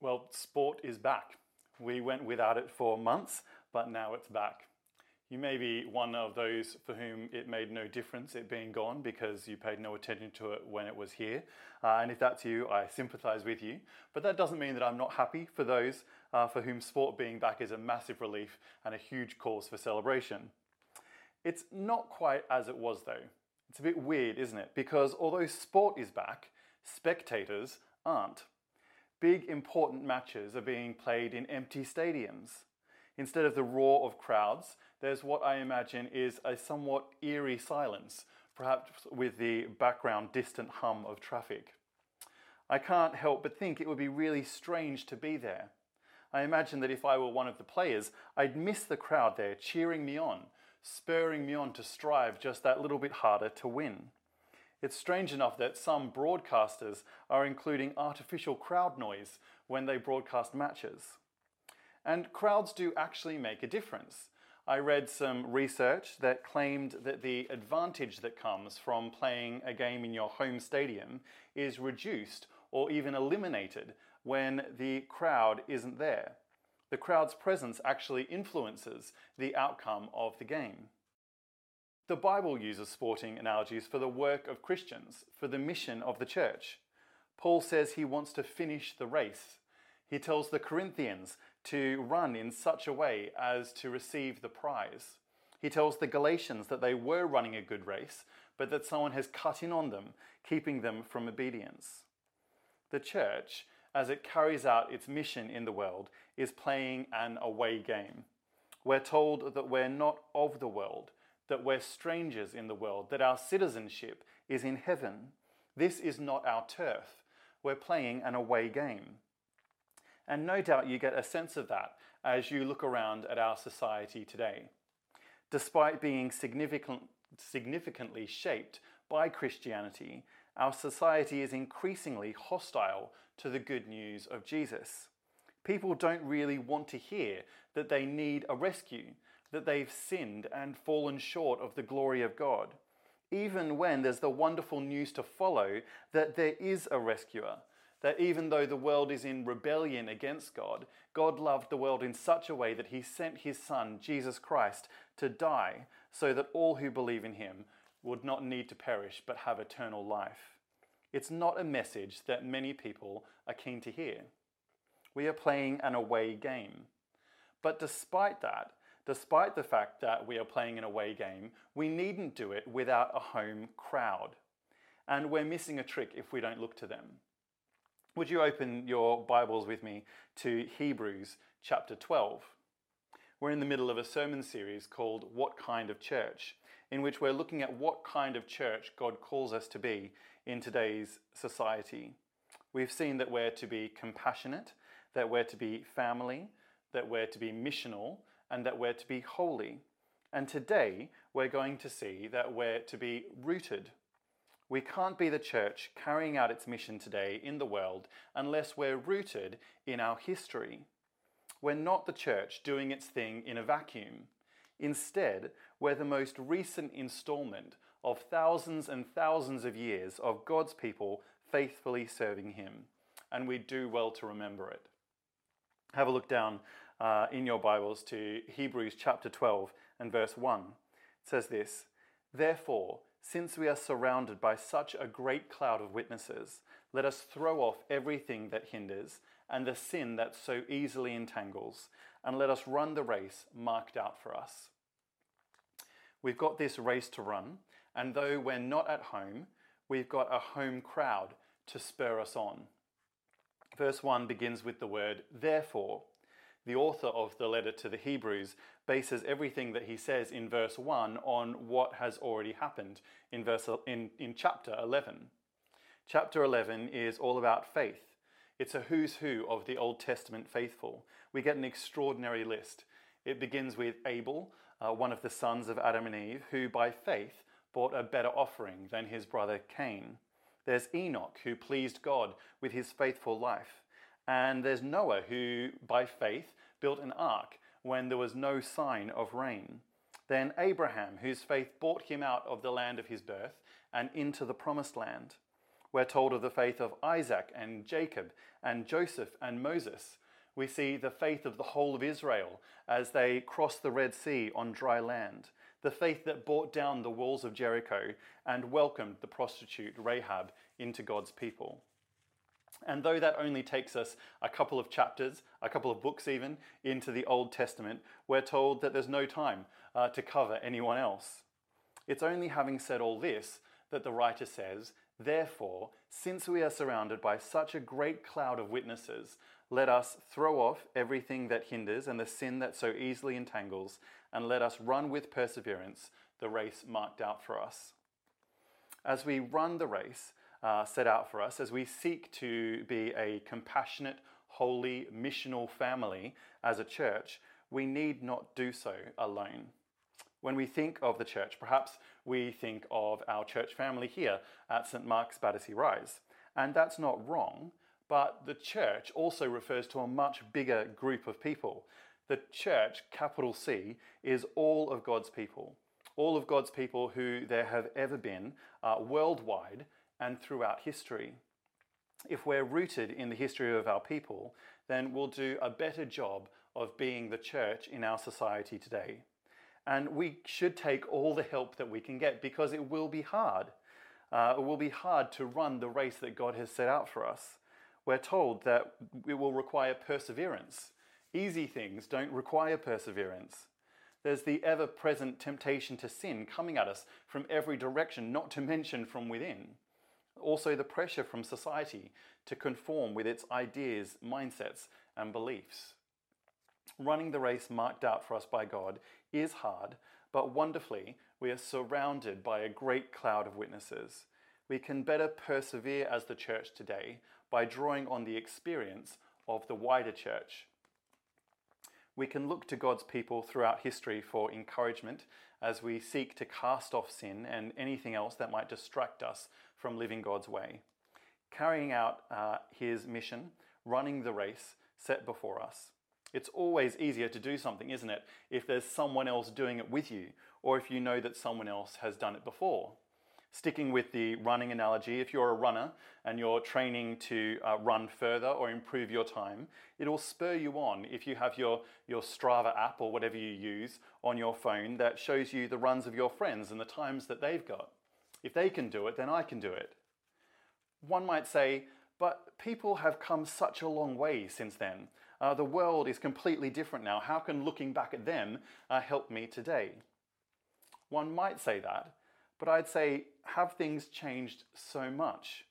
Well, sport is back. We went without it for months, but now it's back. You may be one of those for whom it made no difference it being gone because you paid no attention to it when it was here. Uh, and if that's you, I sympathize with you. But that doesn't mean that I'm not happy for those uh, for whom sport being back is a massive relief and a huge cause for celebration. It's not quite as it was though. It's a bit weird, isn't it? Because although sport is back, spectators aren't. Big important matches are being played in empty stadiums. Instead of the roar of crowds, there's what I imagine is a somewhat eerie silence, perhaps with the background distant hum of traffic. I can't help but think it would be really strange to be there. I imagine that if I were one of the players, I'd miss the crowd there cheering me on, spurring me on to strive just that little bit harder to win. It's strange enough that some broadcasters are including artificial crowd noise when they broadcast matches. And crowds do actually make a difference. I read some research that claimed that the advantage that comes from playing a game in your home stadium is reduced or even eliminated when the crowd isn't there. The crowd's presence actually influences the outcome of the game. The Bible uses sporting analogies for the work of Christians, for the mission of the church. Paul says he wants to finish the race. He tells the Corinthians to run in such a way as to receive the prize. He tells the Galatians that they were running a good race, but that someone has cut in on them, keeping them from obedience. The church, as it carries out its mission in the world, is playing an away game. We're told that we're not of the world, that we're strangers in the world, that our citizenship is in heaven. This is not our turf. We're playing an away game. And no doubt you get a sense of that as you look around at our society today. Despite being significant, significantly shaped by Christianity, our society is increasingly hostile to the good news of Jesus. People don't really want to hear that they need a rescue, that they've sinned and fallen short of the glory of God, even when there's the wonderful news to follow that there is a rescuer, that even though the world is in rebellion against God, God loved the world in such a way that he sent his Son, Jesus Christ, to die so that all who believe in him would not need to perish but have eternal life. It's not a message that many people are keen to hear. We are playing an away game. But despite that, Despite the fact that we are playing an away game, we needn't do it without a home crowd. And we're missing a trick if we don't look to them. Would you open your Bibles with me to Hebrews chapter 12? We're in the middle of a sermon series called What Kind of Church, in which we're looking at what kind of church God calls us to be in today's society. We've seen that we're to be compassionate, that we're to be family, that we're to be missional, and that we're to be holy. And today we're going to see that we're to be rooted. We can't be the church carrying out its mission today in the world unless we're rooted in our history. We're not the church doing its thing in a vacuum. Instead, we're the most recent installment of thousands and thousands of years of God's people faithfully serving Him. And we do well to remember it. Have a look down uh, in your Bibles to Hebrews chapter 12 and verse 1. It says this Therefore, since we are surrounded by such a great cloud of witnesses, let us throw off everything that hinders and the sin that so easily entangles, and let us run the race marked out for us. We've got this race to run, and though we're not at home, we've got a home crowd to spur us on. Verse 1 begins with the word therefore the author of the letter to the Hebrews bases everything that he says in verse 1 on what has already happened in, verse, in, in chapter 11. Chapter 11 is all about faith. It's a who's who of the Old Testament faithful. We get an extraordinary list. It begins with Abel, uh, one of the sons of Adam and Eve, who by faith brought a better offering than his brother Cain. There's Enoch, who pleased God with his faithful life. And there's Noah, who by faith built an ark when there was no sign of rain. Then Abraham, whose faith brought him out of the land of his birth and into the promised land. We're told of the faith of Isaac and Jacob and Joseph and Moses. We see the faith of the whole of Israel as they crossed the Red Sea on dry land, the faith that brought down the walls of Jericho and welcomed the prostitute Rahab into God's people. And though that only takes us a couple of chapters, a couple of books even, into the Old Testament, we're told that there's no time uh, to cover anyone else. It's only having said all this that the writer says, Therefore, since we are surrounded by such a great cloud of witnesses, let us throw off everything that hinders and the sin that so easily entangles, and let us run with perseverance the race marked out for us. As we run the race, uh, set out for us as we seek to be a compassionate, holy, missional family as a church, we need not do so alone. When we think of the church, perhaps we think of our church family here at St. Mark's Battersea Rise. And that's not wrong, but the church also refers to a much bigger group of people. The church, capital C, is all of God's people. All of God's people who there have ever been uh, worldwide and throughout history. If we're rooted in the history of our people, then we'll do a better job of being the church in our society today. And we should take all the help that we can get because it will be hard. Uh, it will be hard to run the race that God has set out for us. We're told that it will require perseverance. Easy things don't require perseverance. There's the ever present temptation to sin coming at us from every direction, not to mention from within. Also, the pressure from society to conform with its ideas, mindsets, and beliefs. Running the race marked out for us by God is hard, but wonderfully, we are surrounded by a great cloud of witnesses. We can better persevere as the church today by drawing on the experience of the wider church. We can look to God's people throughout history for encouragement as we seek to cast off sin and anything else that might distract us from living God's way, carrying out uh, His mission, running the race set before us. It's always easier to do something, isn't it, if there's someone else doing it with you, or if you know that someone else has done it before. Sticking with the running analogy, if you're a runner and you're training to uh, run further or improve your time, it'll spur you on if you have your, your Strava app or whatever you use on your phone that shows you the runs of your friends and the times that they've got. If they can do it, then I can do it. One might say, but people have come such a long way since then. Uh, the world is completely different now. How can looking back at them uh, help me today? One might say that, but I'd say, have things changed so much?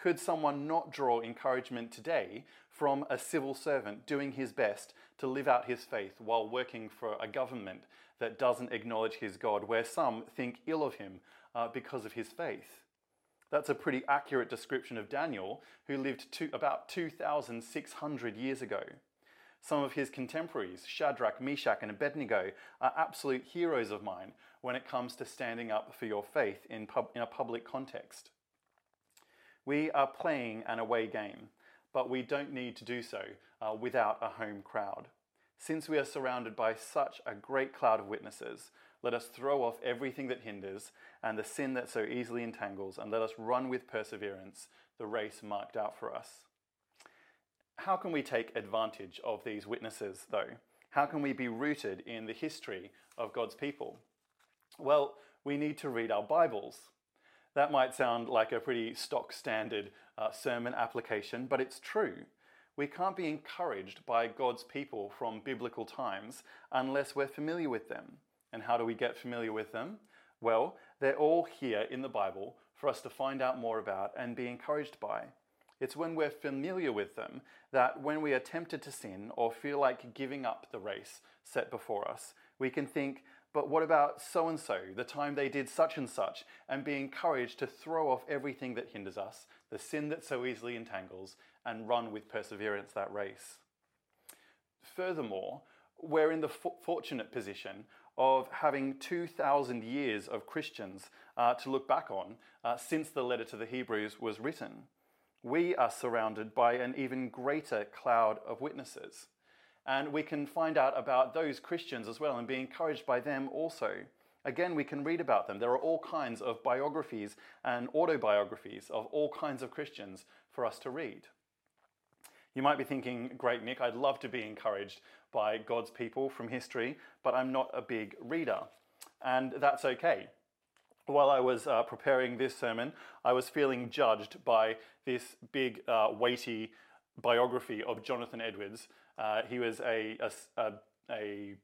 Could someone not draw encouragement today from a civil servant doing his best to live out his faith while working for a government that doesn't acknowledge his God, where some think ill of him uh, because of his faith. That's a pretty accurate description of Daniel, who lived to about 2,600 years ago. Some of his contemporaries, Shadrach, Meshach, and Abednego, are absolute heroes of mine when it comes to standing up for your faith in, pub- in a public context. We are playing an away game, but we don't need to do so uh, without a home crowd. Since we are surrounded by such a great cloud of witnesses, let us throw off everything that hinders and the sin that so easily entangles, and let us run with perseverance the race marked out for us. How can we take advantage of these witnesses, though? How can we be rooted in the history of God's people? Well, we need to read our Bibles. That might sound like a pretty stock standard uh, sermon application, but it's true. We can't be encouraged by God's people from biblical times unless we're familiar with them. And how do we get familiar with them? Well, they're all here in the Bible for us to find out more about and be encouraged by. It's when we're familiar with them that when we are tempted to sin or feel like giving up the race set before us, we can think, but what about so and so, the time they did such and such, and be encouraged to throw off everything that hinders us, the sin that so easily entangles, and run with perseverance that race. Furthermore, we're in the fortunate position of having 2,000 years of Christians uh, to look back on uh, since the letter to the Hebrews was written. We are surrounded by an even greater cloud of witnesses. And we can find out about those Christians as well and be encouraged by them also. Again, we can read about them. There are all kinds of biographies and autobiographies of all kinds of Christians for us to read. You might be thinking, great, Nick, I'd love to be encouraged by God's people from history, but I'm not a big reader. And that's okay. While I was uh, preparing this sermon, I was feeling judged by this big, uh, weighty biography of Jonathan Edwards. Uh, he was a, a, a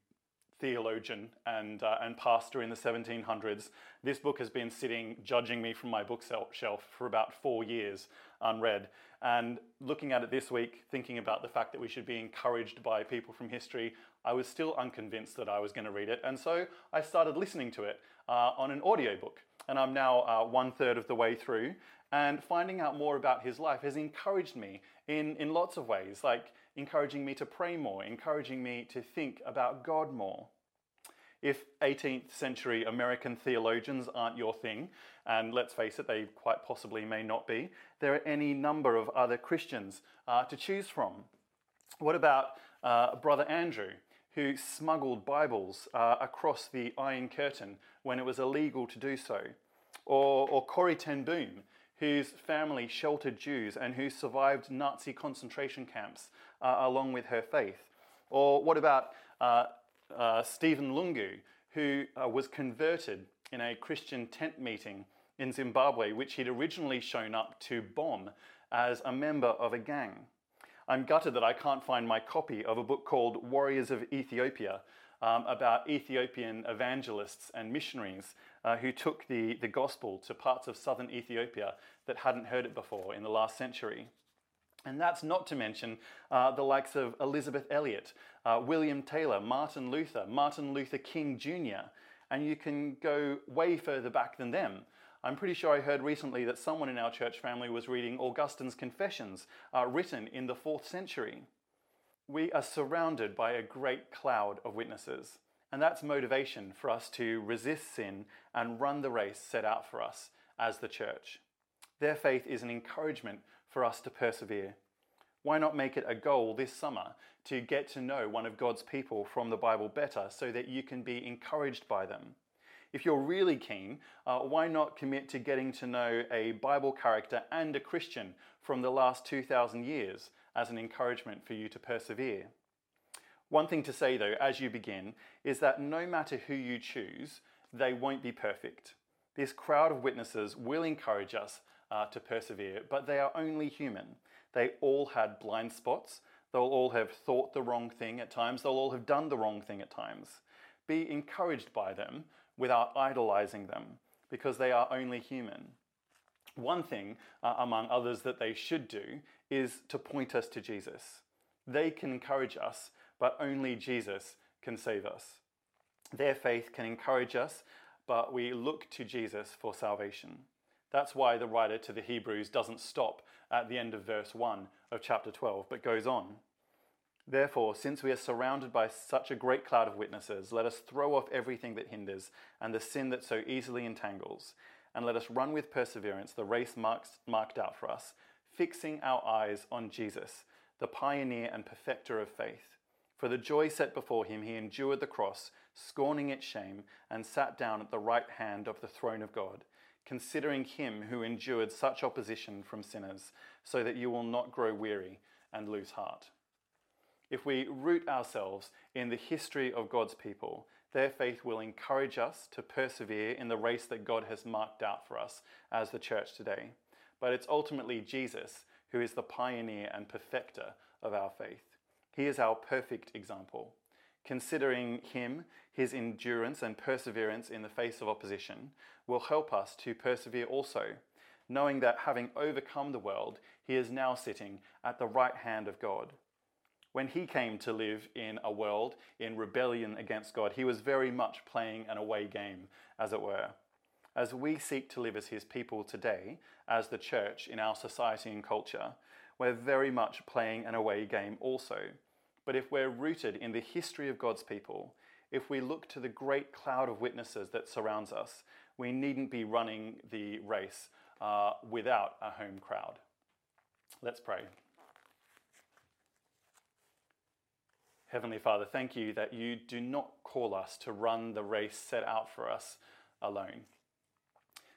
theologian and, uh, and pastor in the 1700s. This book has been sitting judging me from my bookshelf for about four years unread. And looking at it this week, thinking about the fact that we should be encouraged by people from history, I was still unconvinced that I was going to read it. And so I started listening to it uh, on an audiobook. And I'm now uh, one third of the way through. And finding out more about his life has encouraged me in, in lots of ways, like encouraging me to pray more, encouraging me to think about God more. If 18th century American theologians aren't your thing, and let's face it, they quite possibly may not be, there are any number of other Christians uh, to choose from. What about uh, Brother Andrew, who smuggled Bibles uh, across the Iron Curtain when it was illegal to do so? Or, or Corrie ten Boom, whose family sheltered Jews and who survived Nazi concentration camps uh, along with her faith? Or what about uh, uh, Stephen Lungu, who uh, was converted in a Christian tent meeting in Zimbabwe, which he'd originally shown up to bomb as a member of a gang? I'm gutted that I can't find my copy of a book called Warriors of Ethiopia um, about Ethiopian evangelists and missionaries uh, who took the, the gospel to parts of southern Ethiopia that hadn't heard it before in the last century. And that's not to mention uh, the likes of Elisabeth Elliot, uh, William Taylor, Martin Luther, Martin Luther King Jr., and you can go way further back than them. I'm pretty sure I heard recently that someone in our church family was reading Augustine's Confessions, uh, written in the fourth century. We are surrounded by a great cloud of witnesses, and that's motivation for us to resist sin and run the race set out for us as the church. Their faith is an encouragement for us to persevere. Why not make it a goal this summer to get to know one of God's people from the Bible better so that you can be encouraged by them? If you're really keen, uh, why not commit to getting to know a Bible character and a Christian from the last 2,000 years as an encouragement for you to persevere? One thing to say though, as you begin, is that no matter who you choose, they won't be perfect. This crowd of witnesses will encourage us uh, to persevere, but they are only human. They all had blind spots. They'll all have thought the wrong thing at times. They'll all have done the wrong thing at times. Be encouraged by them without idolizing them because they are only human. One thing, uh, among others, that they should do is to point us to Jesus. They can encourage us, but only Jesus can save us. Their faith can encourage us, but we look to Jesus for salvation. That's why the writer to the Hebrews doesn't stop at the end of verse 1 of chapter 12, but goes on. Therefore, since we are surrounded by such a great cloud of witnesses, let us throw off everything that hinders and the sin that so easily entangles, and let us run with perseverance the race marks, marked out for us, fixing our eyes on Jesus, the pioneer and perfecter of faith. For the joy set before him, he endured the cross, scorning its shame, and sat down at the right hand of the throne of God considering him who endured such opposition from sinners, so that you will not grow weary and lose heart. If we root ourselves in the history of God's people, their faith will encourage us to persevere in the race that God has marked out for us as the church today. But it's ultimately Jesus who is the pioneer and perfecter of our faith. He is our perfect example. Considering him, his endurance and perseverance in the face of opposition will help us to persevere also, knowing that having overcome the world, he is now sitting at the right hand of God. When he came to live in a world in rebellion against God, he was very much playing an away game, as it were. As we seek to live as his people today, as the church in our society and culture, we're very much playing an away game also but if we're rooted in the history of God's people, if we look to the great cloud of witnesses that surrounds us, we needn't be running the race uh, without a home crowd. Let's pray. Heavenly Father, thank you that you do not call us to run the race set out for us alone.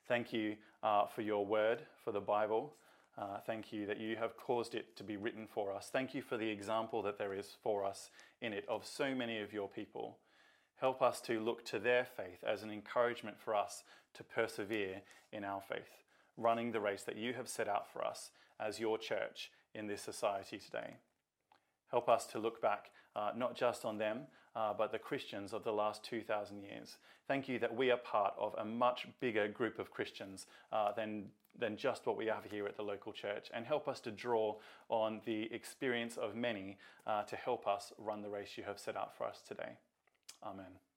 Thank you uh, for your word, for the Bible. Uh, thank you that you have caused it to be written for us. Thank you for the example that there is for us in it of so many of your people. Help us to look to their faith as an encouragement for us to persevere in our faith, running the race that you have set out for us as your church in this society today. Help us to look back uh, not just on them, uh, but the Christians of the last 2,000 years. Thank you that we are part of a much bigger group of Christians uh, than, than just what we have here at the local church. And help us to draw on the experience of many uh, to help us run the race you have set out for us today. Amen.